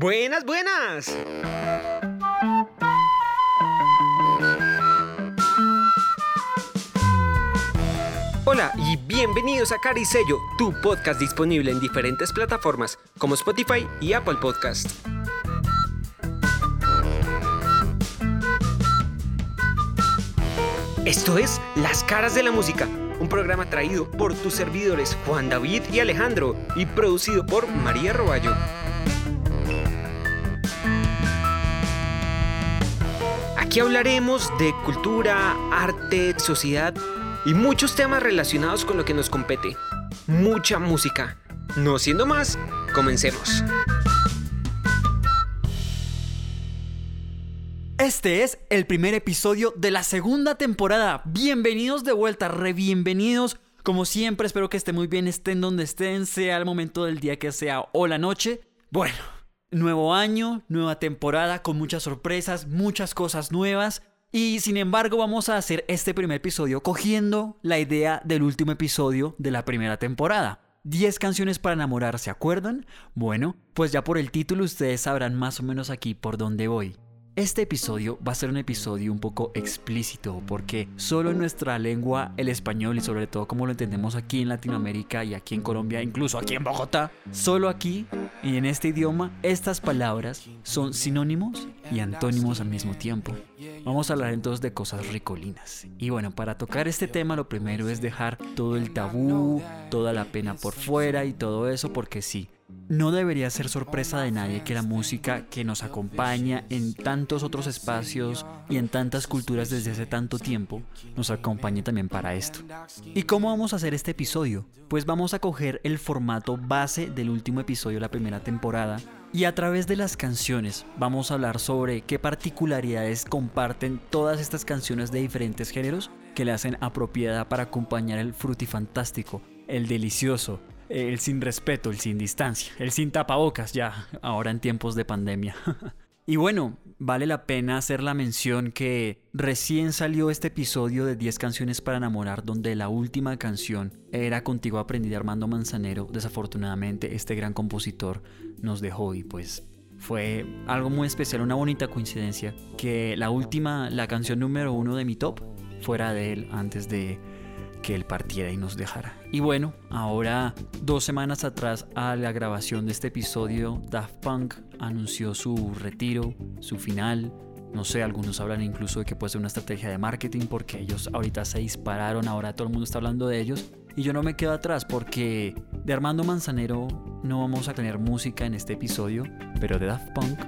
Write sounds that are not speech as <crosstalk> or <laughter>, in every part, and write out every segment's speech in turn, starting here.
Buenas, buenas. Hola y bienvenidos a Caricello, tu podcast disponible en diferentes plataformas como Spotify y Apple Podcast. Esto es Las Caras de la Música, un programa traído por tus servidores Juan David y Alejandro y producido por María Roballo. Aquí hablaremos de cultura, arte, sociedad y muchos temas relacionados con lo que nos compete. Mucha música. No siendo más, comencemos. Este es el primer episodio de la segunda temporada. Bienvenidos de vuelta, re bienvenidos. Como siempre, espero que estén muy bien, estén donde estén, sea el momento del día que sea o la noche. Bueno, nuevo año, nueva temporada con muchas sorpresas, muchas cosas nuevas. Y sin embargo vamos a hacer este primer episodio cogiendo la idea del último episodio de la primera temporada. 10 canciones para enamorar, ¿se acuerdan? Bueno, pues ya por el título ustedes sabrán más o menos aquí por dónde voy. Este episodio va a ser un episodio un poco explícito porque solo en nuestra lengua, el español y sobre todo como lo entendemos aquí en Latinoamérica y aquí en Colombia, incluso aquí en Bogotá, solo aquí y en este idioma estas palabras son sinónimos y antónimos al mismo tiempo. Vamos a hablar entonces de cosas ricolinas. Y bueno, para tocar este tema lo primero es dejar todo el tabú, toda la pena por fuera y todo eso porque sí, no debería ser sorpresa de nadie que la música que nos acompaña en tantos otros espacios y en tantas culturas desde hace tanto tiempo nos acompañe también para esto. ¿Y cómo vamos a hacer este episodio? Pues vamos a coger el formato base del último episodio de la primera temporada y a través de las canciones vamos a hablar sobre qué particularidades comparten todas estas canciones de diferentes géneros que le hacen apropiada para acompañar el frutifantástico, el delicioso, el sin respeto, el sin distancia, el sin tapabocas ya, ahora en tiempos de pandemia. <laughs> y bueno, vale la pena hacer la mención que recién salió este episodio de 10 canciones para enamorar donde la última canción era Contigo aprendí de Armando Manzanero. Desafortunadamente este gran compositor nos dejó y pues fue algo muy especial, una bonita coincidencia que la última, la canción número uno de mi top fuera de él antes de que él partiera y nos dejara. Y bueno, ahora dos semanas atrás a la grabación de este episodio, Daft Punk anunció su retiro, su final. No sé, algunos hablan incluso de que puede ser una estrategia de marketing porque ellos ahorita se dispararon, ahora todo el mundo está hablando de ellos. Y yo no me quedo atrás porque de Armando Manzanero no vamos a tener música en este episodio, pero de Daft Punk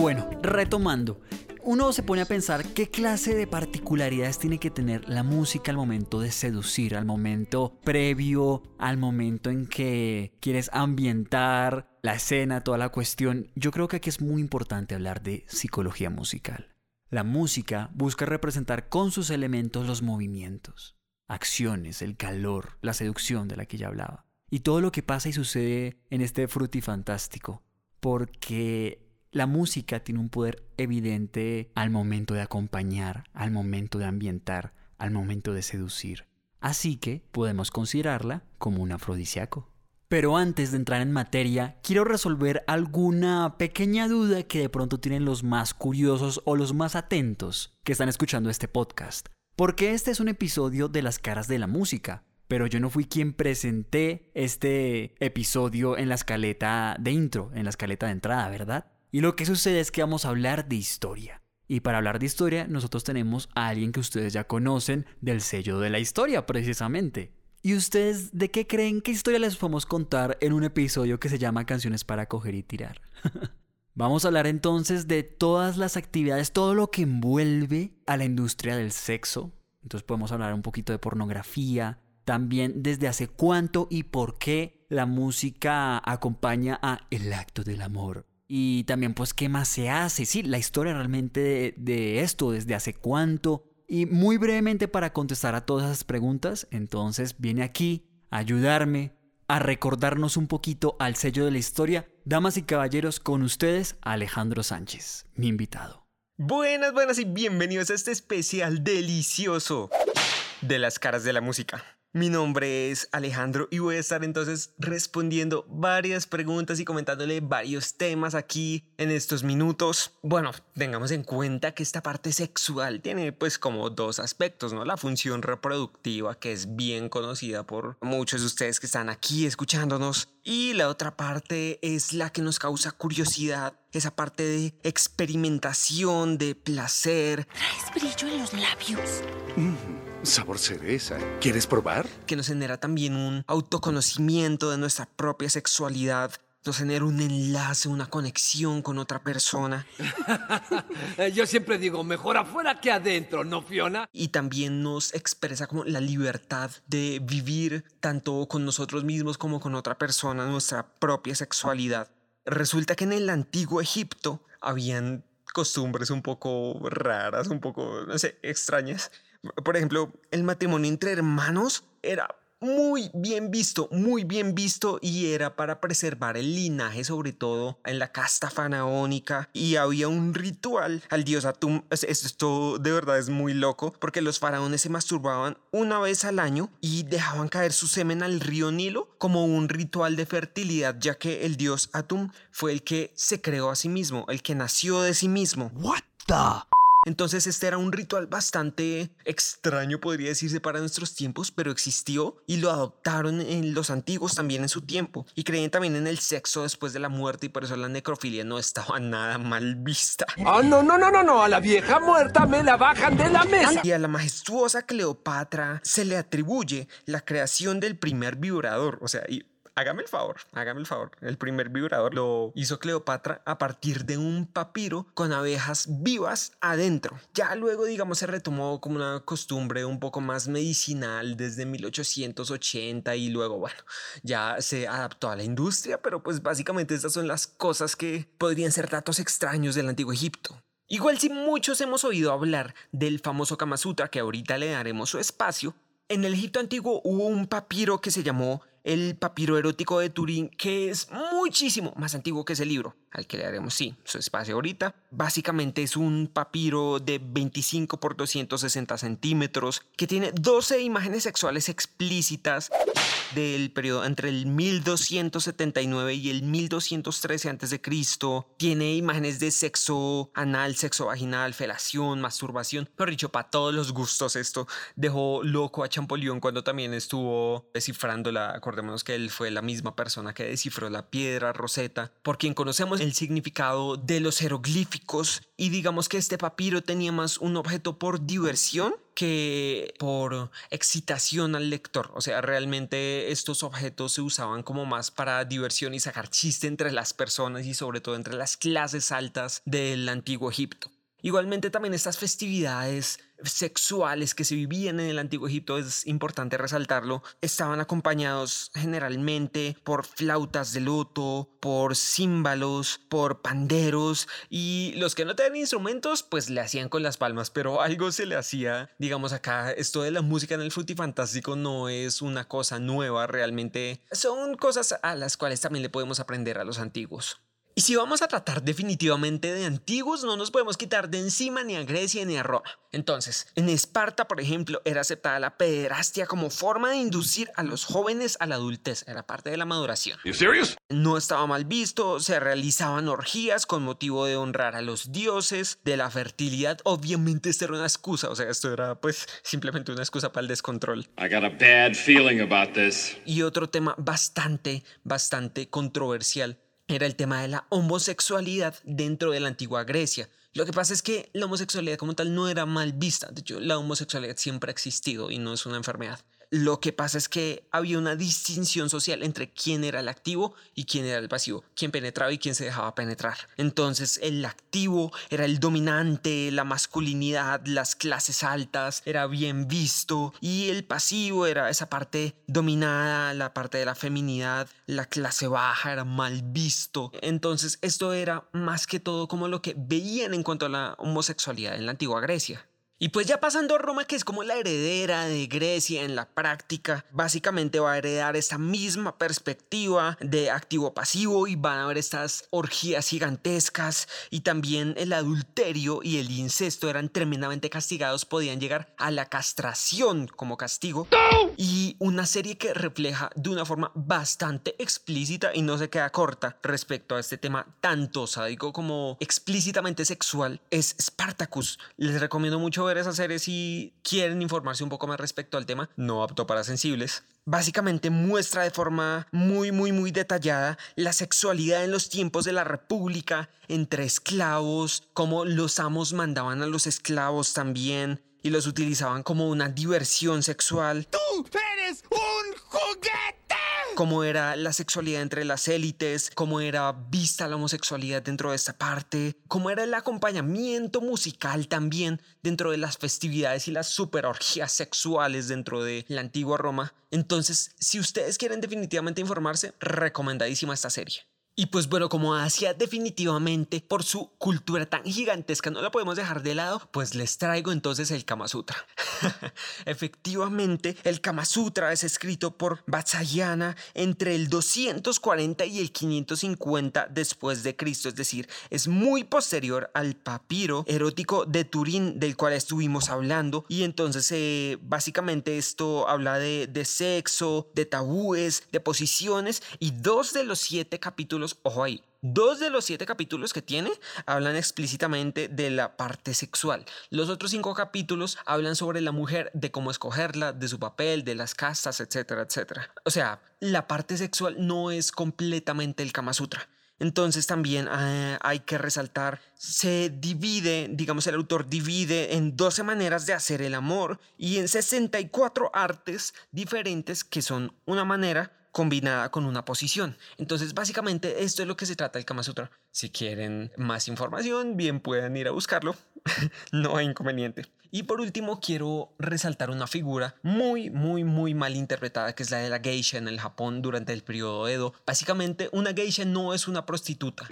Bueno, retomando, uno se pone a pensar qué clase de particularidades tiene que tener la música al momento de seducir, al momento previo, al momento en que quieres ambientar la escena, toda la cuestión. Yo creo que aquí es muy importante hablar de psicología musical. La música busca representar con sus elementos los movimientos, acciones, el calor, la seducción de la que ya hablaba. Y todo lo que pasa y sucede en este frutifantástico. Porque la música tiene un poder evidente al momento de acompañar, al momento de ambientar, al momento de seducir. Así que podemos considerarla como un afrodisíaco. Pero antes de entrar en materia, quiero resolver alguna pequeña duda que de pronto tienen los más curiosos o los más atentos que están escuchando este podcast. Porque este es un episodio de las caras de la música, pero yo no fui quien presenté este episodio en la escaleta de intro, en la escaleta de entrada, ¿verdad? Y lo que sucede es que vamos a hablar de historia. Y para hablar de historia, nosotros tenemos a alguien que ustedes ya conocen del sello de la historia, precisamente. ¿Y ustedes de qué creen que historia les podemos contar en un episodio que se llama Canciones para coger y tirar? <laughs> Vamos a hablar entonces de todas las actividades, todo lo que envuelve a la industria del sexo. Entonces podemos hablar un poquito de pornografía, también desde hace cuánto y por qué la música acompaña a el acto del amor. Y también pues qué más se hace, sí, la historia realmente de, esto, desde hace cuánto. Y muy brevemente para contestar a todas esas preguntas, entonces viene aquí a ayudarme a recordarnos un poquito al sello de la historia Damas y caballeros, con ustedes Alejandro Sánchez, mi invitado. Buenas, buenas y bienvenidos a este especial delicioso de las caras de la música. Mi nombre es Alejandro y voy a estar entonces respondiendo varias preguntas y comentándole varios temas aquí en estos minutos. Bueno, tengamos en cuenta que esta parte sexual tiene pues como dos aspectos, ¿no? La función reproductiva que es bien conocida por muchos de ustedes que están aquí escuchándonos y la otra parte es la que nos causa curiosidad, esa parte de experimentación, de placer. Traes brillo en los labios. Sabor cereza. ¿Quieres probar? Que nos genera también un autoconocimiento de nuestra propia sexualidad. Nos genera un enlace, una conexión con otra persona. <laughs> Yo siempre digo, mejor afuera que adentro, ¿no, Fiona? Y también nos expresa como la libertad de vivir tanto con nosotros mismos como con otra persona nuestra propia sexualidad. Resulta que en el antiguo Egipto habían costumbres un poco raras, un poco, no sé, extrañas por ejemplo, el matrimonio entre hermanos era muy bien visto, muy bien visto y era para preservar el linaje, sobre todo en la casta faraónica. Y había un ritual al dios Atum. Esto de verdad es muy loco porque los faraones se masturbaban una vez al año y dejaban caer su semen al río Nilo como un ritual de fertilidad, ya que el dios Atum fue el que se creó a sí mismo, el que nació de sí mismo. What the? Entonces este era un ritual bastante extraño, podría decirse, para nuestros tiempos, pero existió y lo adoptaron en los antiguos también en su tiempo. Y creían también en el sexo después de la muerte y por eso la necrofilia no estaba <laughs> nada mal vista. Ah, no, no, no, no, no, a la vieja muerta me la bajan de la mesa. Y a la majestuosa Cleopatra se le atribuye la creación del primer vibrador, o sea, y hágame el favor, hágame el favor. El primer vibrador lo hizo Cleopatra a partir de un papiro con abejas vivas adentro. Ya luego, digamos, se retomó como una costumbre un poco más medicinal desde 1880 y luego, bueno, ya se adaptó a la industria, pero pues básicamente estas son las cosas que podrían ser datos extraños del antiguo Egipto. Igual si muchos hemos oído hablar del famoso Kama Sutra, que ahorita le daremos su espacio, en el Egipto antiguo hubo un papiro que se llamó el papiro erótico de Turín, que es muchísimo más antiguo que ese libro, al que le daremos, sí, su espacio ahorita. Básicamente es un papiro de 25 por 260 centímetros, que tiene 12 imágenes sexuales explícitas del periodo entre el 1279 y el 1213 a.C. Tiene imágenes de sexo anal, sexo vaginal, felación, masturbación. Pero dicho, para todos los gustos esto dejó loco a Champollion cuando también estuvo descifrando la... Acordémonos que él fue la misma persona que descifró la piedra Rosetta, por quien conocemos el significado de los jeroglíficos y digamos que este papiro tenía más un objeto por diversión que por excitación al lector. O sea, realmente estos objetos se usaban como más para diversión y sacar chiste entre las personas y sobre todo entre las clases altas del antiguo Egipto. Igualmente también estas festividades sexuales que se vivían en el antiguo Egipto, es importante resaltarlo, estaban acompañados generalmente por flautas de loto, por címbalos, por panderos y los que no tenían instrumentos pues le hacían con las palmas, pero algo se le hacía, digamos acá, esto de la música en el frutifantástico no es una cosa nueva, realmente son cosas a las cuales también le podemos aprender a los antiguos. Y si vamos a tratar definitivamente de antiguos, no nos podemos quitar de encima ni a Grecia ni a Roma. Entonces, en Esparta, por ejemplo, era aceptada la pederastia como forma de inducir a los jóvenes a la adultez, era parte de la maduración. No estaba mal visto, se realizaban orgías con motivo de honrar a los dioses, de la fertilidad. Obviamente, esto era una excusa, o sea, esto era pues simplemente una excusa para el descontrol. Y otro tema bastante, bastante controversial era el tema de la homosexualidad dentro de la antigua Grecia. Lo que pasa es que la homosexualidad como tal no era mal vista. De hecho, la homosexualidad siempre ha existido y no es una enfermedad. Lo que pasa es que había una distinción social entre quién era el activo y quién era el pasivo, quién penetraba y quién se dejaba penetrar. Entonces el activo era el dominante, la masculinidad, las clases altas, era bien visto y el pasivo era esa parte dominada, la parte de la feminidad, la clase baja era mal visto. Entonces esto era más que todo como lo que veían en cuanto a la homosexualidad en la antigua Grecia. Y pues ya pasando a Roma, que es como la heredera de Grecia en la práctica, básicamente va a heredar esta misma perspectiva de activo-pasivo y van a haber estas orgías gigantescas y también el adulterio y el incesto eran tremendamente castigados, podían llegar a la castración como castigo. Y una serie que refleja de una forma bastante explícita y no se queda corta respecto a este tema tanto sádico como explícitamente sexual es Spartacus. Les recomiendo mucho ver esa si quieren informarse un poco más respecto al tema, no apto para sensibles. Básicamente muestra de forma muy, muy, muy detallada la sexualidad en los tiempos de la República entre esclavos, cómo los amos mandaban a los esclavos también y los utilizaban como una diversión sexual. ¡Tú eres un juguete! Cómo era la sexualidad entre las élites, cómo era vista la homosexualidad dentro de esta parte, cómo era el acompañamiento musical también dentro de las festividades y las superorgías sexuales dentro de la antigua Roma. Entonces, si ustedes quieren definitivamente informarse, recomendadísima esta serie. Y pues bueno, como Asia definitivamente por su cultura tan gigantesca no la podemos dejar de lado, pues les traigo entonces el Kama Sutra. <laughs> Efectivamente, el Kama Sutra es escrito por Vatsyayana entre el 240 y el 550 después de Cristo, es decir, es muy posterior al papiro erótico de Turín del cual estuvimos hablando y entonces eh, básicamente esto habla de, de sexo, de tabúes, de posiciones y dos de los siete capítulos, ojo ahí, Dos de los siete capítulos que tiene hablan explícitamente de la parte sexual. Los otros cinco capítulos hablan sobre la mujer, de cómo escogerla, de su papel, de las castas, etcétera, etcétera. O sea, la parte sexual no es completamente el Kama Sutra. Entonces también eh, hay que resaltar, se divide, digamos el autor divide en 12 maneras de hacer el amor y en 64 artes diferentes que son una manera combinada con una posición. Entonces, básicamente, esto es lo que se trata el Kama Sutra. Si quieren más información, bien pueden ir a buscarlo. <laughs> no hay inconveniente. Y por último, quiero resaltar una figura muy, muy, muy mal interpretada, que es la de la geisha en el Japón durante el periodo Edo. Básicamente, una geisha no es una prostituta.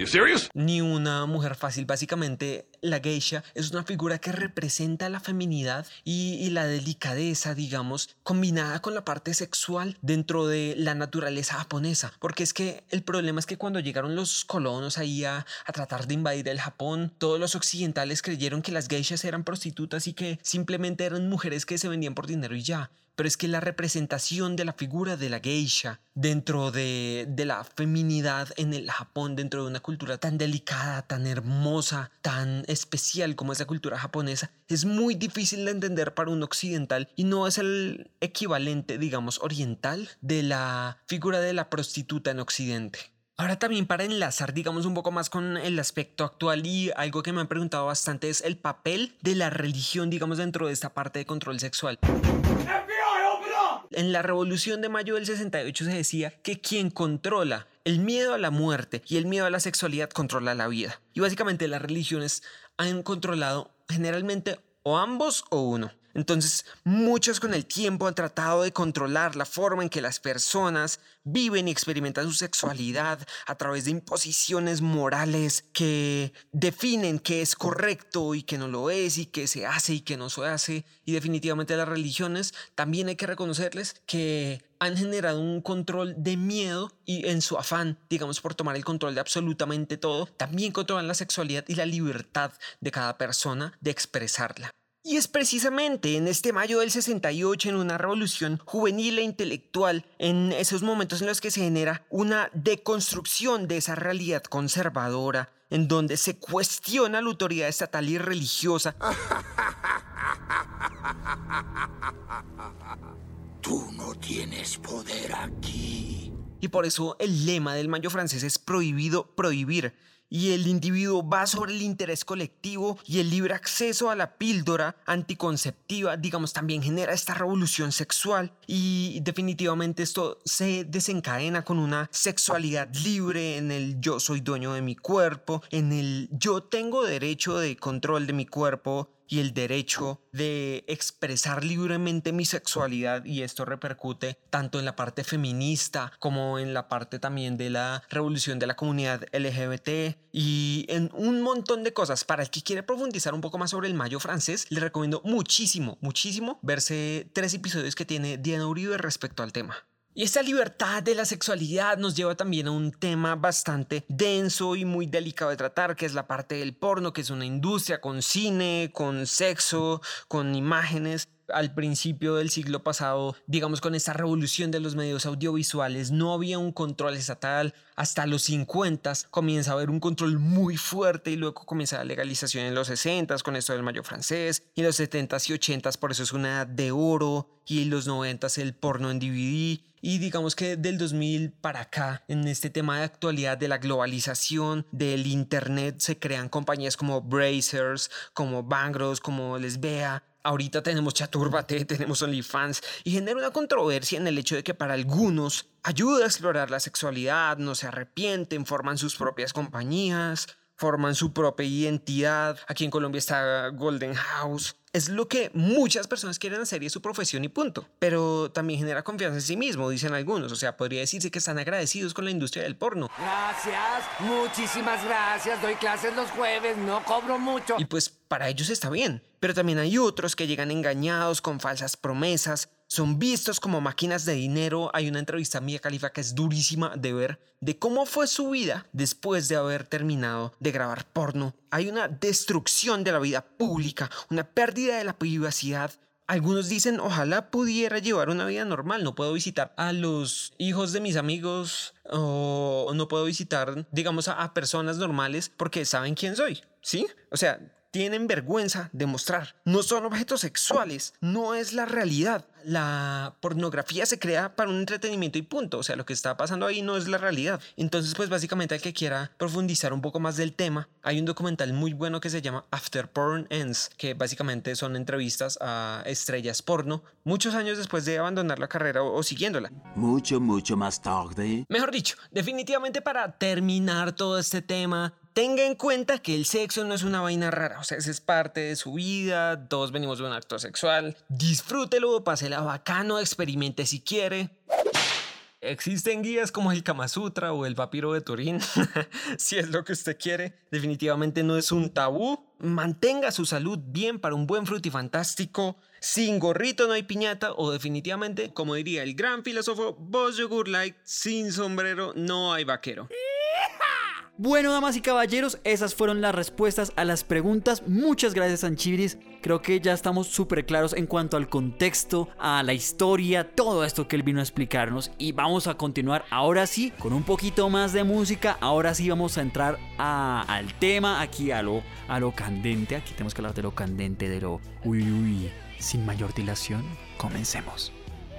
Ni una mujer fácil. Básicamente, la geisha es una figura que representa la feminidad y, y la delicadeza, digamos, combinada con la parte sexual dentro de la naturaleza japonesa. Porque es que el problema es que cuando llegaron los colonos ahí a, a tratar de invadir el Japón, todos los occidentales creyeron que las geishas eran prostitutas y que simplemente eran mujeres que se vendían por dinero y ya. Pero es que la representación de la figura de la geisha dentro de, de la feminidad en el Japón, dentro de una cultura tan delicada, tan hermosa, tan especial como es la cultura japonesa, es muy difícil de entender para un occidental y no es el equivalente, digamos, oriental de la figura de la prostituta en Occidente. Ahora también para enlazar, digamos, un poco más con el aspecto actual y algo que me han preguntado bastante es el papel de la religión, digamos, dentro de esta parte de control sexual. En la revolución de mayo del 68 se decía que quien controla el miedo a la muerte y el miedo a la sexualidad controla la vida. Y básicamente las religiones han controlado generalmente o ambos o uno. Entonces, muchos con el tiempo han tratado de controlar la forma en que las personas viven y experimentan su sexualidad a través de imposiciones morales que definen qué es correcto y qué no lo es y qué se hace y qué no se hace. Y definitivamente las religiones también hay que reconocerles que han generado un control de miedo y en su afán, digamos, por tomar el control de absolutamente todo, también controlan la sexualidad y la libertad de cada persona de expresarla. Y es precisamente en este mayo del 68, en una revolución juvenil e intelectual, en esos momentos en los que se genera una deconstrucción de esa realidad conservadora, en donde se cuestiona la autoridad estatal y religiosa. <laughs> Tú no tienes poder aquí. Y por eso el lema del mayo francés es prohibido prohibir y el individuo va sobre el interés colectivo y el libre acceso a la píldora anticonceptiva, digamos, también genera esta revolución sexual. Y definitivamente esto se desencadena con una sexualidad libre en el yo soy dueño de mi cuerpo, en el yo tengo derecho de control de mi cuerpo, y el derecho de expresar libremente mi sexualidad y esto repercute tanto en la parte feminista como en la parte también de la revolución de la comunidad LGBT y en un montón de cosas. Para el que quiere profundizar un poco más sobre el mayo francés, le recomiendo muchísimo, muchísimo verse tres episodios que tiene Diana Uribe respecto al tema. Y esta libertad de la sexualidad nos lleva también a un tema bastante denso y muy delicado de tratar, que es la parte del porno, que es una industria con cine, con sexo, con imágenes. Al principio del siglo pasado, digamos con esta revolución de los medios audiovisuales, no había un control estatal. Hasta los 50 comienza a haber un control muy fuerte y luego comienza la legalización en los 60 con esto del mayo francés. Y en los 70s y 80s por eso es una edad de oro. Y en los 90s el porno en DVD y digamos que del 2000 para acá, en este tema de actualidad de la globalización, del internet, se crean compañías como Brazers, como Bangros, como Lesbea, Ahorita tenemos Chaturbate, <laughs> tenemos OnlyFans y genera una controversia en el hecho de que para algunos ayuda a explorar la sexualidad, no se arrepienten, forman sus propias compañías, forman su propia identidad. Aquí en Colombia está Golden House. Es lo que muchas personas quieren hacer y es su profesión y punto. Pero también genera confianza en sí mismo, dicen algunos. O sea, podría decirse que están agradecidos con la industria del porno. Gracias, muchísimas gracias. Doy clases los jueves, no cobro mucho. Y pues para ellos está bien. Pero también hay otros que llegan engañados con falsas promesas, son vistos como máquinas de dinero. Hay una entrevista mía Califa que es durísima de ver de cómo fue su vida después de haber terminado de grabar porno. Hay una destrucción de la vida pública, una pérdida de la privacidad. Algunos dicen, ojalá pudiera llevar una vida normal, no puedo visitar a los hijos de mis amigos o no puedo visitar, digamos, a, a personas normales porque saben quién soy, ¿sí? O sea, tienen vergüenza de mostrar. No son objetos sexuales, no es la realidad. La pornografía se crea para un entretenimiento y punto. O sea, lo que está pasando ahí no es la realidad. Entonces, pues básicamente al que quiera profundizar un poco más del tema, hay un documental muy bueno que se llama After Porn Ends, que básicamente son entrevistas a estrellas porno muchos años después de abandonar la carrera o, o siguiéndola. Mucho, mucho más tarde. Mejor dicho, definitivamente para terminar todo este tema, tenga en cuenta que el sexo no es una vaina rara, o sea, esa es parte de su vida, todos venimos de un acto sexual, disfrútelo, pásela bacano, experimente si quiere. Existen guías como el Kama Sutra o el Papiro de Turín, <laughs> si es lo que usted quiere. Definitivamente no es un tabú. Mantenga su salud bien para un buen frutifantástico. Sin gorrito no hay piñata o definitivamente, como diría el gran filósofo Boss Yogur Light, sin sombrero no hay vaquero. Bueno, damas y caballeros, esas fueron las respuestas a las preguntas. Muchas gracias, Sanchiviris. Creo que ya estamos súper claros en cuanto al contexto, a la historia, todo esto que él vino a explicarnos. Y vamos a continuar ahora sí con un poquito más de música. Ahora sí vamos a entrar al tema, aquí a lo, a lo candente. Aquí tenemos que hablar de lo candente, de lo... Uy, uy, sin mayor dilación, comencemos.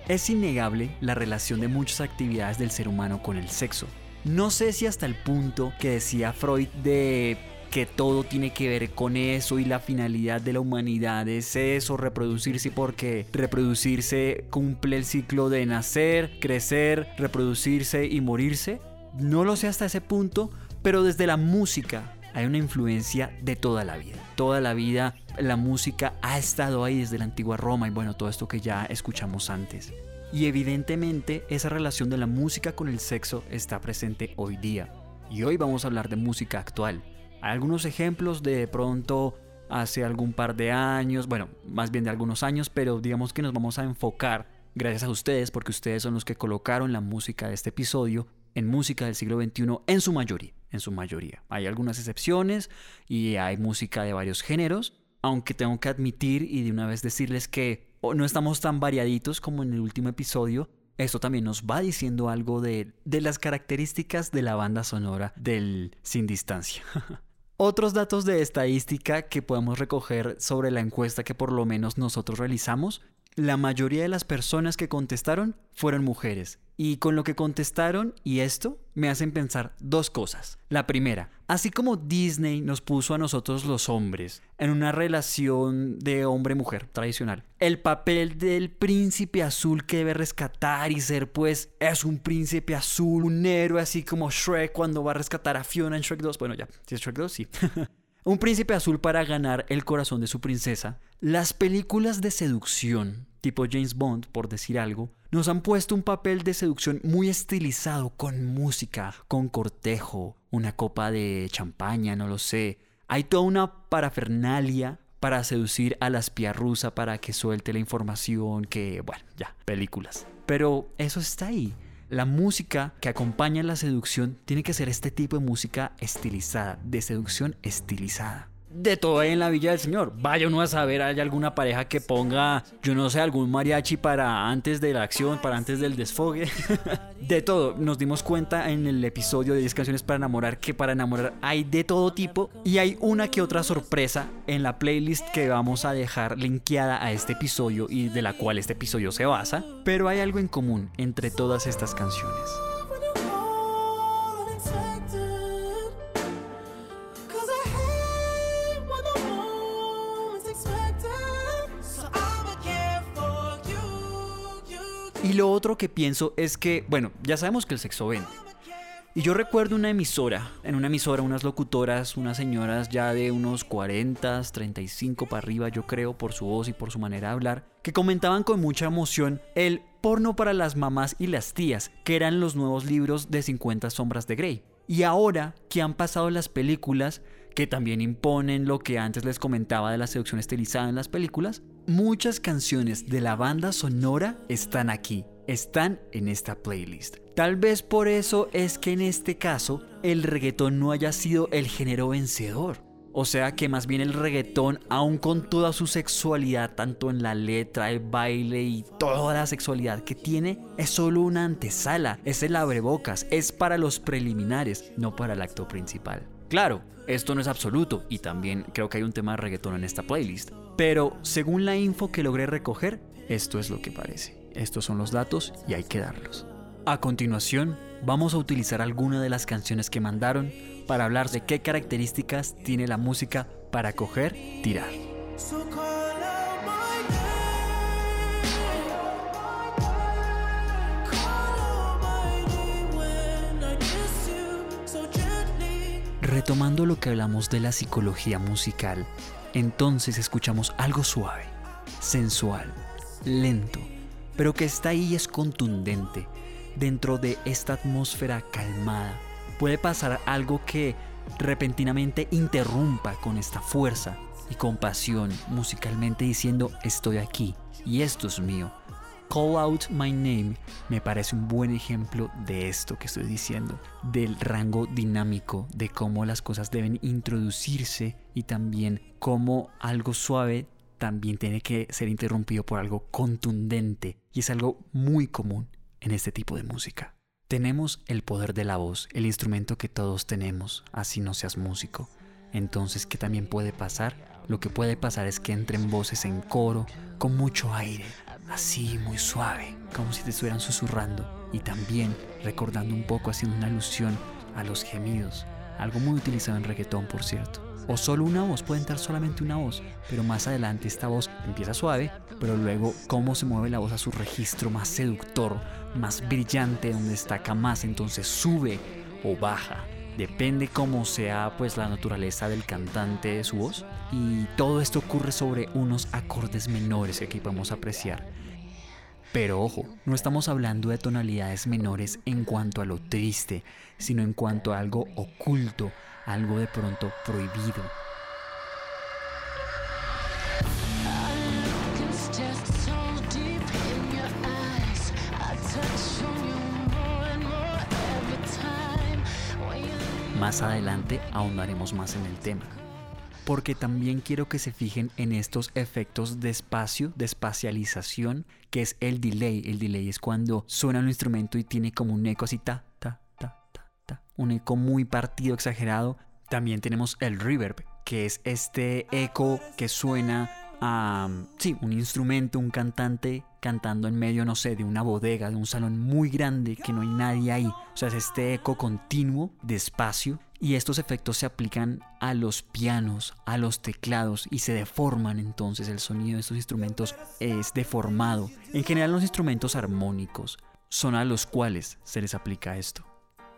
Es innegable la relación de muchas actividades del ser humano con el sexo. No sé si hasta el punto que decía Freud de que todo tiene que ver con eso y la finalidad de la humanidad es eso, reproducirse porque reproducirse cumple el ciclo de nacer, crecer, reproducirse y morirse. No lo sé hasta ese punto, pero desde la música hay una influencia de toda la vida. Toda la vida la música ha estado ahí desde la antigua Roma y bueno, todo esto que ya escuchamos antes. Y evidentemente esa relación de la música con el sexo está presente hoy día. Y hoy vamos a hablar de música actual. Hay algunos ejemplos de pronto hace algún par de años, bueno, más bien de algunos años, pero digamos que nos vamos a enfocar, gracias a ustedes, porque ustedes son los que colocaron la música de este episodio en música del siglo XXI en su mayoría, en su mayoría. Hay algunas excepciones y hay música de varios géneros, aunque tengo que admitir y de una vez decirles que no estamos tan variaditos como en el último episodio. Esto también nos va diciendo algo de, de las características de la banda sonora del Sin Distancia. <laughs> Otros datos de estadística que podemos recoger sobre la encuesta que por lo menos nosotros realizamos, la mayoría de las personas que contestaron fueron mujeres. Y con lo que contestaron y esto me hacen pensar dos cosas. La primera, así como Disney nos puso a nosotros los hombres en una relación de hombre-mujer tradicional, el papel del príncipe azul que debe rescatar y ser pues es un príncipe azul, un héroe así como Shrek cuando va a rescatar a Fiona en Shrek 2. Bueno ya, si es Shrek 2, sí. <laughs> un príncipe azul para ganar el corazón de su princesa, las películas de seducción, tipo James Bond, por decir algo, nos han puesto un papel de seducción muy estilizado, con música, con cortejo, una copa de champaña, no lo sé. Hay toda una parafernalia para seducir a la espía rusa para que suelte la información que, bueno, ya, películas. Pero eso está ahí. La música que acompaña la seducción tiene que ser este tipo de música estilizada, de seducción estilizada de todo en la Villa del Señor. Vaya uno a saber, hay alguna pareja que ponga, yo no sé, algún mariachi para antes de la acción, para antes del desfogue. <laughs> de todo. Nos dimos cuenta en el episodio de 10 canciones para enamorar que para enamorar hay de todo tipo y hay una que otra sorpresa en la playlist que vamos a dejar linkeada a este episodio y de la cual este episodio se basa. Pero hay algo en común entre todas estas canciones. Y lo otro que pienso es que, bueno, ya sabemos que el sexo vende. Y yo recuerdo una emisora, en una emisora unas locutoras, unas señoras ya de unos 40, 35 para arriba yo creo, por su voz y por su manera de hablar, que comentaban con mucha emoción el porno para las mamás y las tías, que eran los nuevos libros de 50 sombras de Grey. Y ahora que han pasado las películas, que también imponen lo que antes les comentaba de la seducción estilizada en las películas, muchas canciones de la banda sonora están aquí, están en esta playlist. Tal vez por eso es que en este caso el reggaetón no haya sido el género vencedor. O sea que más bien el reggaetón, aún con toda su sexualidad, tanto en la letra, el baile y toda la sexualidad que tiene, es solo una antesala, es el abrebocas, es para los preliminares, no para el acto principal. Claro, esto no es absoluto y también creo que hay un tema de reggaetón en esta playlist. Pero según la info que logré recoger, esto es lo que parece. Estos son los datos y hay que darlos. A continuación, vamos a utilizar alguna de las canciones que mandaron para hablar de qué características tiene la música para coger, tirar. Retomando lo que hablamos de la psicología musical, entonces escuchamos algo suave, sensual, lento, pero que está ahí y es contundente. Dentro de esta atmósfera calmada puede pasar algo que repentinamente interrumpa con esta fuerza y compasión musicalmente diciendo estoy aquí y esto es mío Call Out My Name me parece un buen ejemplo de esto que estoy diciendo, del rango dinámico, de cómo las cosas deben introducirse y también cómo algo suave también tiene que ser interrumpido por algo contundente y es algo muy común en este tipo de música. Tenemos el poder de la voz, el instrumento que todos tenemos, así no seas músico. Entonces, ¿qué también puede pasar? Lo que puede pasar es que entren voces en coro, con mucho aire, así muy suave, como si te estuvieran susurrando y también recordando un poco haciendo una alusión a los gemidos, algo muy utilizado en reggaetón por cierto. O solo una voz, puede entrar solamente una voz, pero más adelante esta voz empieza suave, pero luego cómo se mueve la voz a su registro más seductor, más brillante, donde destaca más, entonces sube o baja. Depende cómo sea pues la naturaleza del cantante de su voz. Y todo esto ocurre sobre unos acordes menores que aquí podemos apreciar. Pero ojo, no estamos hablando de tonalidades menores en cuanto a lo triste, sino en cuanto a algo oculto, algo de pronto prohibido. Más adelante ahondaremos más en el tema porque también quiero que se fijen en estos efectos de espacio, de espacialización, que es el delay. El delay es cuando suena un instrumento y tiene como un eco así, ta, ta, ta, ta, ta, un eco muy partido, exagerado. También tenemos el reverb, que es este eco que suena a, sí, un instrumento, un cantante cantando en medio, no sé, de una bodega, de un salón muy grande que no hay nadie ahí. O sea, es este eco continuo de espacio y estos efectos se aplican a los pianos, a los teclados y se deforman entonces el sonido de estos instrumentos es deformado. En general los instrumentos armónicos son a los cuales se les aplica esto.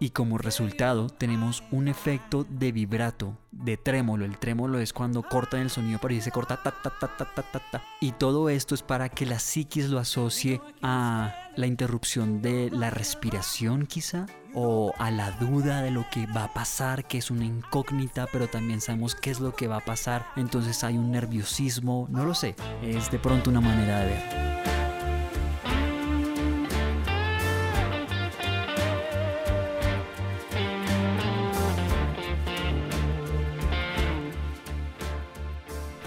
Y como resultado tenemos un efecto de vibrato, de trémolo. El trémolo es cuando cortan el sonido, ahí se corta ta ta ta ta ta ta ta. Y todo esto es para que la psiquis lo asocie a la interrupción de la respiración quizá o a la duda de lo que va a pasar, que es una incógnita, pero también sabemos qué es lo que va a pasar. Entonces hay un nerviosismo, no lo sé, es de pronto una manera de ver.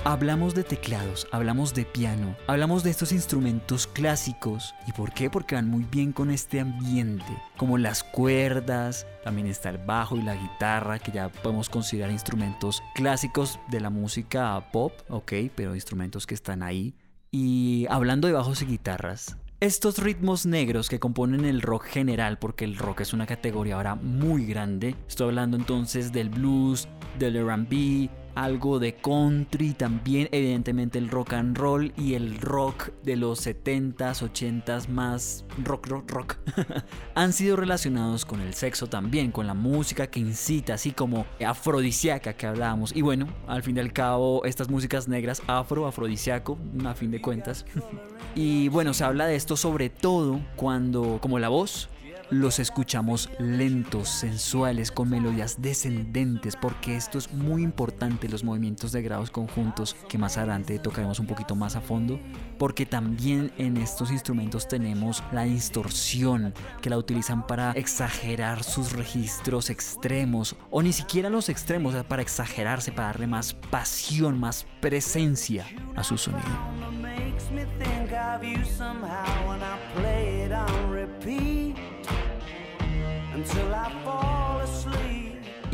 Hablamos de teclados, hablamos de piano, hablamos de estos instrumentos clásicos. ¿Y por qué? Porque van muy bien con este ambiente, como las cuerdas, también está el bajo y la guitarra, que ya podemos considerar instrumentos clásicos de la música pop, ok, pero instrumentos que están ahí. Y hablando de bajos y guitarras, estos ritmos negros que componen el rock general, porque el rock es una categoría ahora muy grande, estoy hablando entonces del blues, del RB, algo de country, también evidentemente el rock and roll y el rock de los 70s, 80s más rock, rock, rock. <laughs> Han sido relacionados con el sexo también, con la música que incita, así como afrodisíaca que hablábamos. Y bueno, al fin y al cabo, estas músicas negras, afro, afrodisíaco, a fin de cuentas. <laughs> y bueno, se habla de esto sobre todo cuando, como la voz, los escuchamos lentos, sensuales, con melodías descendentes, porque esto es muy importante, los movimientos de grados conjuntos, que más adelante tocaremos un poquito más a fondo, porque también en estos instrumentos tenemos la distorsión, que la utilizan para exagerar sus registros extremos, o ni siquiera los extremos, para exagerarse, para darle más pasión, más presencia a su sonido.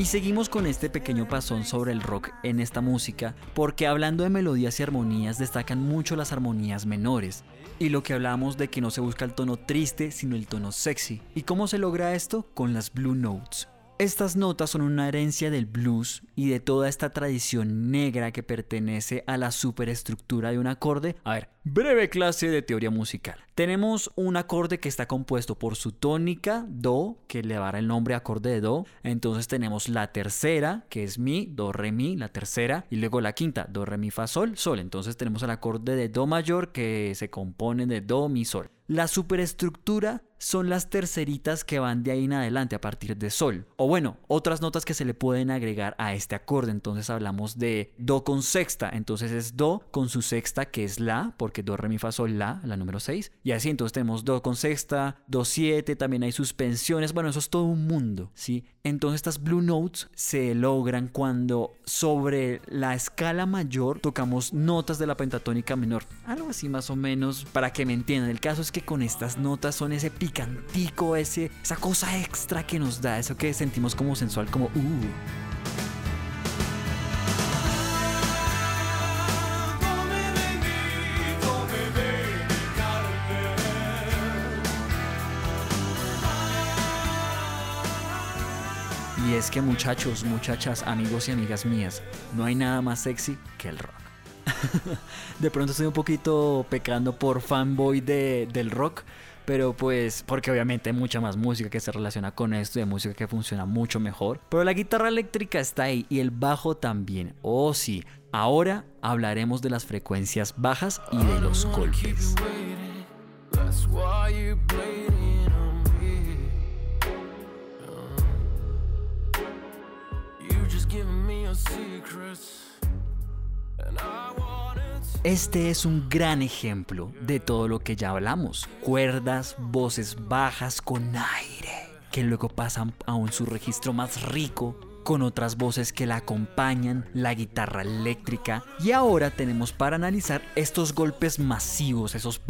Y seguimos con este pequeño pasón sobre el rock en esta música, porque hablando de melodías y armonías destacan mucho las armonías menores, y lo que hablamos de que no se busca el tono triste, sino el tono sexy. ¿Y cómo se logra esto? Con las Blue Notes. Estas notas son una herencia del blues y de toda esta tradición negra que pertenece a la superestructura de un acorde. A ver, breve clase de teoría musical. Tenemos un acorde que está compuesto por su tónica, do, que le dará el nombre acorde de do. Entonces tenemos la tercera, que es mi, do, re, mi, la tercera. Y luego la quinta, do, re, mi, fa, sol, sol. Entonces tenemos el acorde de do mayor que se compone de do, mi, sol. La superestructura son las terceritas que van de ahí en adelante a partir de sol. O bueno, otras notas que se le pueden agregar a este acorde. Entonces hablamos de do con sexta. Entonces es do con su sexta que es la, porque do, re, mi, fa, sol, la, la número 6. Y así entonces tenemos do con sexta, do 7, también hay suspensiones. Bueno, eso es todo un mundo, ¿sí? Entonces estas blue notes se logran cuando sobre la escala mayor tocamos notas de la pentatónica menor. Algo así más o menos para que me entiendan. El caso es que con estas notas son ese picantico, ese, esa cosa extra que nos da, eso que sentimos como sensual, como uh. Y es que muchachos, muchachas, amigos y amigas mías, no hay nada más sexy que el rock. <laughs> de pronto estoy un poquito pecando por fanboy de, del rock. Pero pues, porque obviamente hay mucha más música que se relaciona con esto y hay música que funciona mucho mejor. Pero la guitarra eléctrica está ahí y el bajo también. Oh sí, ahora hablaremos de las frecuencias bajas y de los golpes. Este es un gran ejemplo de todo lo que ya hablamos. Cuerdas, voces bajas con aire, que luego pasan a un su registro más rico, con otras voces que la acompañan, la guitarra eléctrica. Y ahora tenemos para analizar estos golpes masivos, esos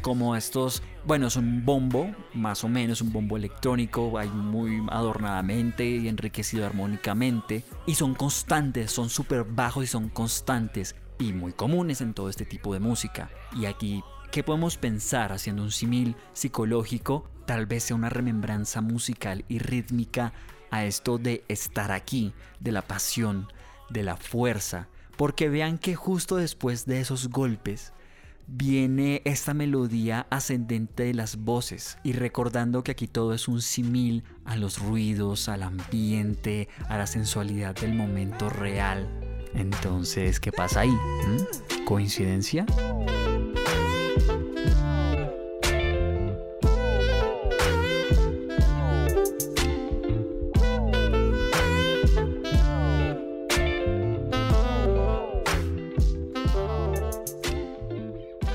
como estos, bueno, es un bombo, más o menos un bombo electrónico, hay muy adornadamente y enriquecido armónicamente. Y son constantes, son súper bajos y son constantes y muy comunes en todo este tipo de música. Y aquí, ¿qué podemos pensar haciendo un símil psicológico? Tal vez sea una remembranza musical y rítmica a esto de estar aquí, de la pasión, de la fuerza, porque vean que justo después de esos golpes viene esta melodía ascendente de las voces y recordando que aquí todo es un simil a los ruidos, al ambiente, a la sensualidad del momento real. Entonces, ¿qué pasa ahí? ¿Mm? ¿Coincidencia?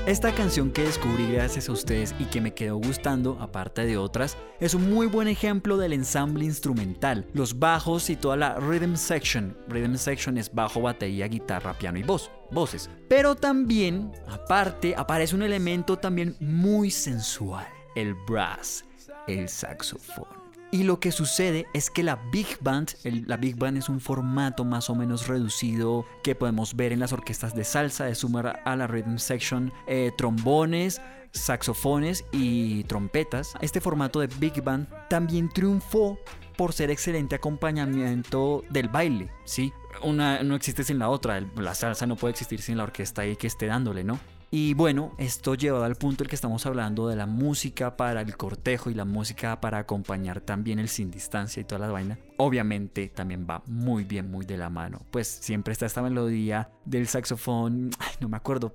Esta canción que descubrí gracias a ustedes y que me quedó gustando, aparte de otras, es un muy buen ejemplo del ensamble instrumental, los bajos y toda la rhythm section. Rhythm section es bajo, batería, guitarra, piano y voz, voces. Pero también, aparte, aparece un elemento también muy sensual, el brass, el saxofón. Y lo que sucede es que la Big Band, la Big Band es un formato más o menos reducido que podemos ver en las orquestas de salsa, de sumar a la rhythm section eh, trombones, saxofones y trompetas. Este formato de Big Band también triunfó por ser excelente acompañamiento del baile, ¿sí? Una no existe sin la otra, la salsa no puede existir sin la orquesta ahí que esté dándole, ¿no? Y bueno, esto lleva al punto el que estamos hablando de la música para el cortejo y la música para acompañar también el sin distancia y toda la vaina. Obviamente también va muy bien, muy de la mano. Pues siempre está esta melodía del saxofón, no me acuerdo,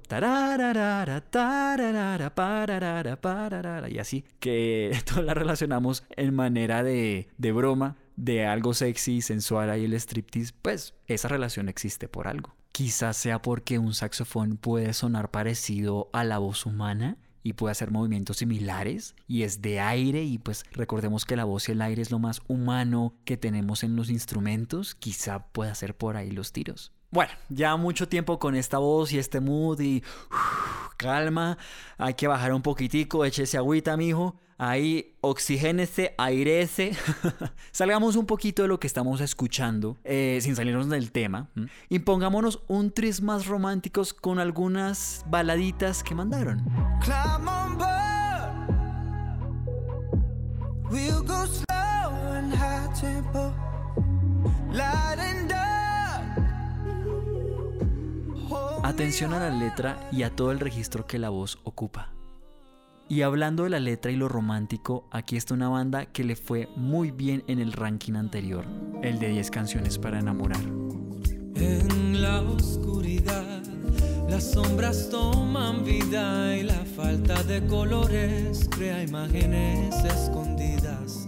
y así, que <laughs> todos la relacionamos en manera de, de broma, de algo sexy, sensual ahí el striptease, pues esa relación existe por algo. Quizás sea porque un saxofón puede sonar parecido a la voz humana y puede hacer movimientos similares y es de aire y pues recordemos que la voz y el aire es lo más humano que tenemos en los instrumentos, quizá pueda ser por ahí los tiros. Bueno, ya mucho tiempo con esta voz y este mood y calma, hay que bajar un poquitico, échese agüita, mijo. Ahí oxigénese, airece. <laughs> Salgamos un poquito de lo que estamos escuchando, eh, sin salirnos del tema. Y pongámonos un tris más románticos con algunas baladitas que mandaron. Atención a la letra y a todo el registro que la voz ocupa. Y hablando de la letra y lo romántico, aquí está una banda que le fue muy bien en el ranking anterior, el de 10 canciones para enamorar. En la oscuridad, las sombras toman vida y la falta de colores crea imágenes escondidas.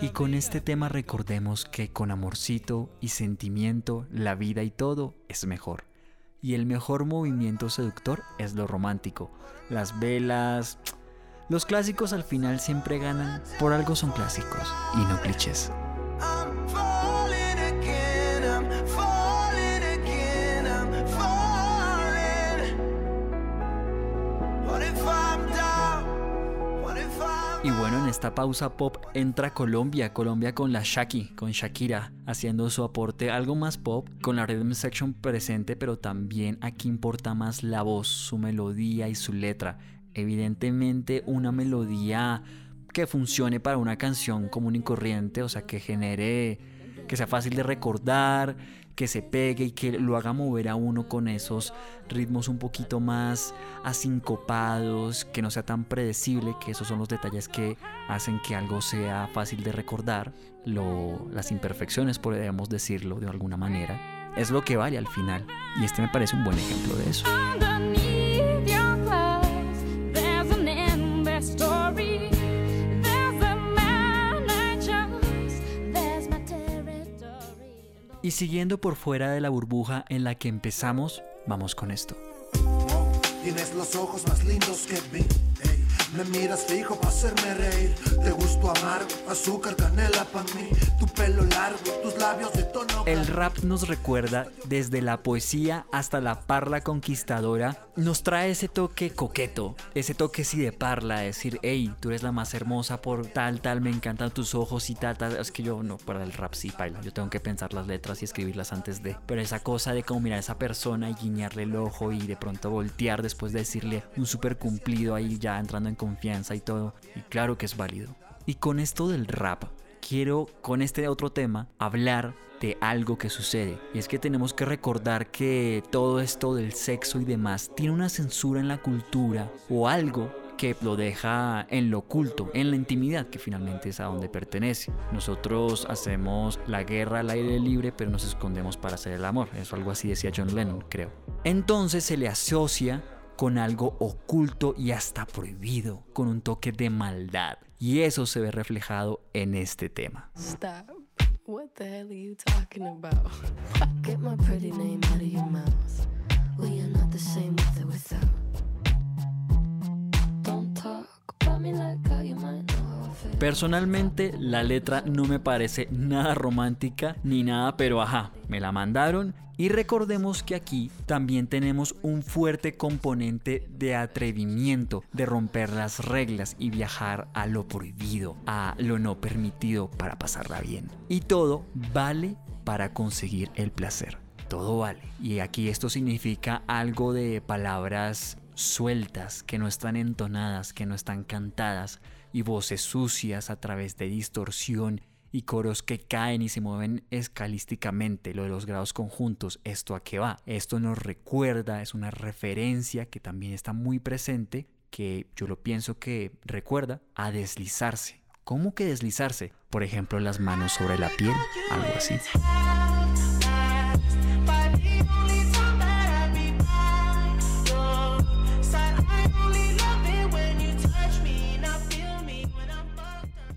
Y con este tema recordemos que con amorcito y sentimiento, la vida y todo es mejor. Y el mejor movimiento seductor es lo romántico. Las velas... Los clásicos al final siempre ganan, por algo son clásicos y no clichés. Esta pausa pop entra Colombia, Colombia con la Shaki, con Shakira, haciendo su aporte algo más pop, con la rhythm section presente, pero también aquí importa más la voz, su melodía y su letra. Evidentemente una melodía que funcione para una canción común y corriente, o sea, que genere, que sea fácil de recordar, que se pegue y que lo haga mover a uno con esos ritmos un poquito más asincopados, que no sea tan predecible, que esos son los detalles que hacen que algo sea fácil de recordar, lo, las imperfecciones, podríamos decirlo de alguna manera, es lo que vale al final. Y este me parece un buen ejemplo de eso. Y siguiendo por fuera de la burbuja en la que empezamos, vamos con esto. Me miras fijo para hacerme reír. Te gusto amargo, azúcar, canela para mí. Tu pelo largo, tus labios de tono. El rap nos recuerda desde la poesía hasta la parla conquistadora. Nos trae ese toque coqueto, ese toque sí de parla, decir, hey, tú eres la más hermosa por tal, tal, me encantan tus ojos y tal, tal. Es que yo no, para el rap sí, baila. Yo tengo que pensar las letras y escribirlas antes de. Pero esa cosa de como mirar a esa persona y guiñarle el ojo y de pronto voltear después de decirle un súper cumplido ahí ya entrando en confianza y todo. Y claro que es válido. Y con esto del rap, quiero con este otro tema hablar de algo que sucede. Y es que tenemos que recordar que todo esto del sexo y demás tiene una censura en la cultura o algo que lo deja en lo oculto, en la intimidad, que finalmente es a donde pertenece. Nosotros hacemos la guerra al aire libre, pero nos escondemos para hacer el amor. Eso algo así decía John Lennon, creo. Entonces se le asocia con algo oculto y hasta prohibido, con un toque de maldad. Y eso se ve reflejado en este tema. Stop. What the hell are you talking about? Get my pretty name out of your mouth. We are not the same with or without. Don't talk about me like how you might Personalmente la letra no me parece nada romántica ni nada, pero ajá, me la mandaron y recordemos que aquí también tenemos un fuerte componente de atrevimiento, de romper las reglas y viajar a lo prohibido, a lo no permitido para pasarla bien. Y todo vale para conseguir el placer. Todo vale. Y aquí esto significa algo de palabras sueltas, que no están entonadas, que no están cantadas, y voces sucias a través de distorsión y coros que caen y se mueven escalísticamente, lo de los grados conjuntos, ¿esto a qué va? Esto nos recuerda, es una referencia que también está muy presente, que yo lo pienso que recuerda a deslizarse. ¿Cómo que deslizarse? Por ejemplo, las manos sobre la piel, algo así.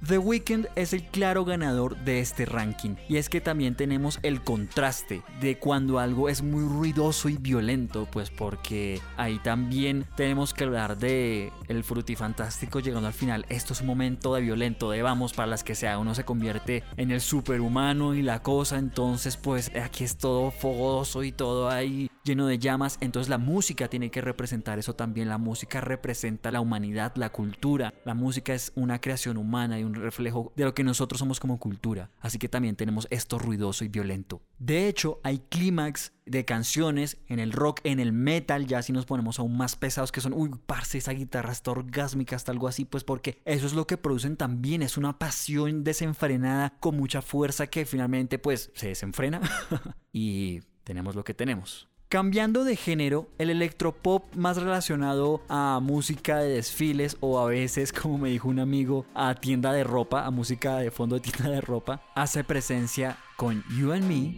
The Weeknd es el claro ganador de este ranking y es que también tenemos el contraste de cuando algo es muy ruidoso y violento, pues porque ahí también tenemos que hablar de el frutifantástico llegando al final. Esto es un momento de violento, de vamos para las que sea, uno se convierte en el superhumano y la cosa, entonces pues aquí es todo fogoso y todo ahí lleno de llamas, entonces la música tiene que representar eso también. La música representa la humanidad, la cultura. La música es una creación humana y un reflejo de lo que nosotros somos como cultura. Así que también tenemos esto ruidoso y violento. De hecho, hay clímax de canciones en el rock, en el metal, ya si nos ponemos aún más pesados que son, uy, parce, esa guitarra está orgásmica, hasta algo así, pues porque eso es lo que producen también, es una pasión desenfrenada con mucha fuerza que finalmente pues se desenfrena <laughs> y tenemos lo que tenemos. Cambiando de género, el electropop más relacionado a música de desfiles o a veces, como me dijo un amigo, a tienda de ropa, a música de fondo de tienda de ropa, hace presencia con You and Me.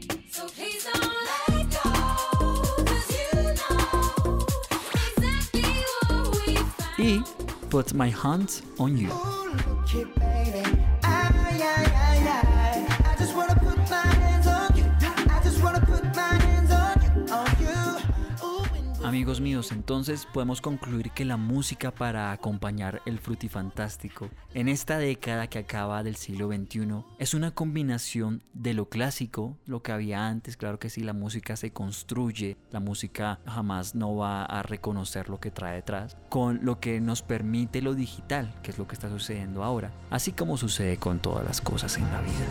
Y Put My Hands on You. Amigos míos, entonces podemos concluir que la música para acompañar el frutifantástico en esta década que acaba del siglo XXI es una combinación de lo clásico, lo que había antes, claro que sí, la música se construye, la música jamás no va a reconocer lo que trae detrás, con lo que nos permite lo digital, que es lo que está sucediendo ahora, así como sucede con todas las cosas en la vida.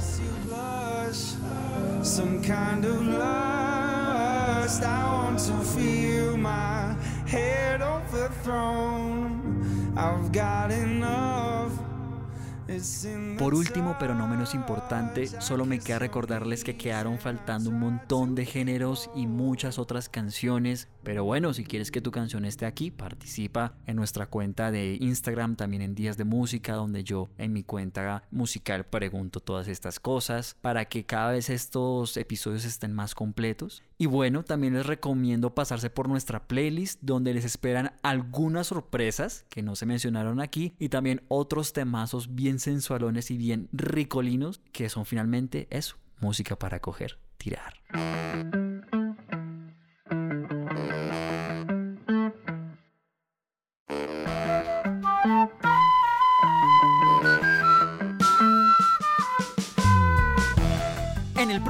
Por último, pero no menos importante, solo me queda recordarles que quedaron faltando un montón de géneros y muchas otras canciones. Pero bueno, si quieres que tu canción esté aquí, participa en nuestra cuenta de Instagram, también en Días de Música, donde yo en mi cuenta musical pregunto todas estas cosas para que cada vez estos episodios estén más completos. Y bueno, también les recomiendo pasarse por nuestra playlist donde les esperan algunas sorpresas que no se mencionaron aquí y también otros temazos bien sensualones y bien ricolinos que son finalmente eso, música para coger, tirar.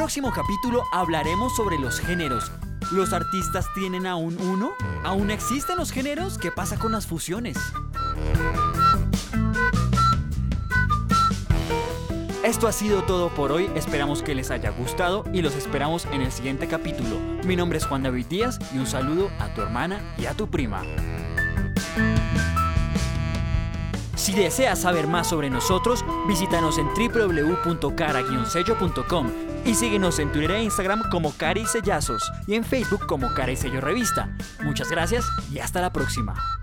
Próximo capítulo hablaremos sobre los géneros. ¿Los artistas tienen aún uno? ¿Aún existen los géneros? ¿Qué pasa con las fusiones? Esto ha sido todo por hoy, esperamos que les haya gustado y los esperamos en el siguiente capítulo. Mi nombre es Juan David Díaz y un saludo a tu hermana y a tu prima. Si deseas saber más sobre nosotros, visítanos en www.cara-sello.com y síguenos en Twitter e Instagram como Cara y Sellazos y en Facebook como Cara y Sello Revista. Muchas gracias y hasta la próxima.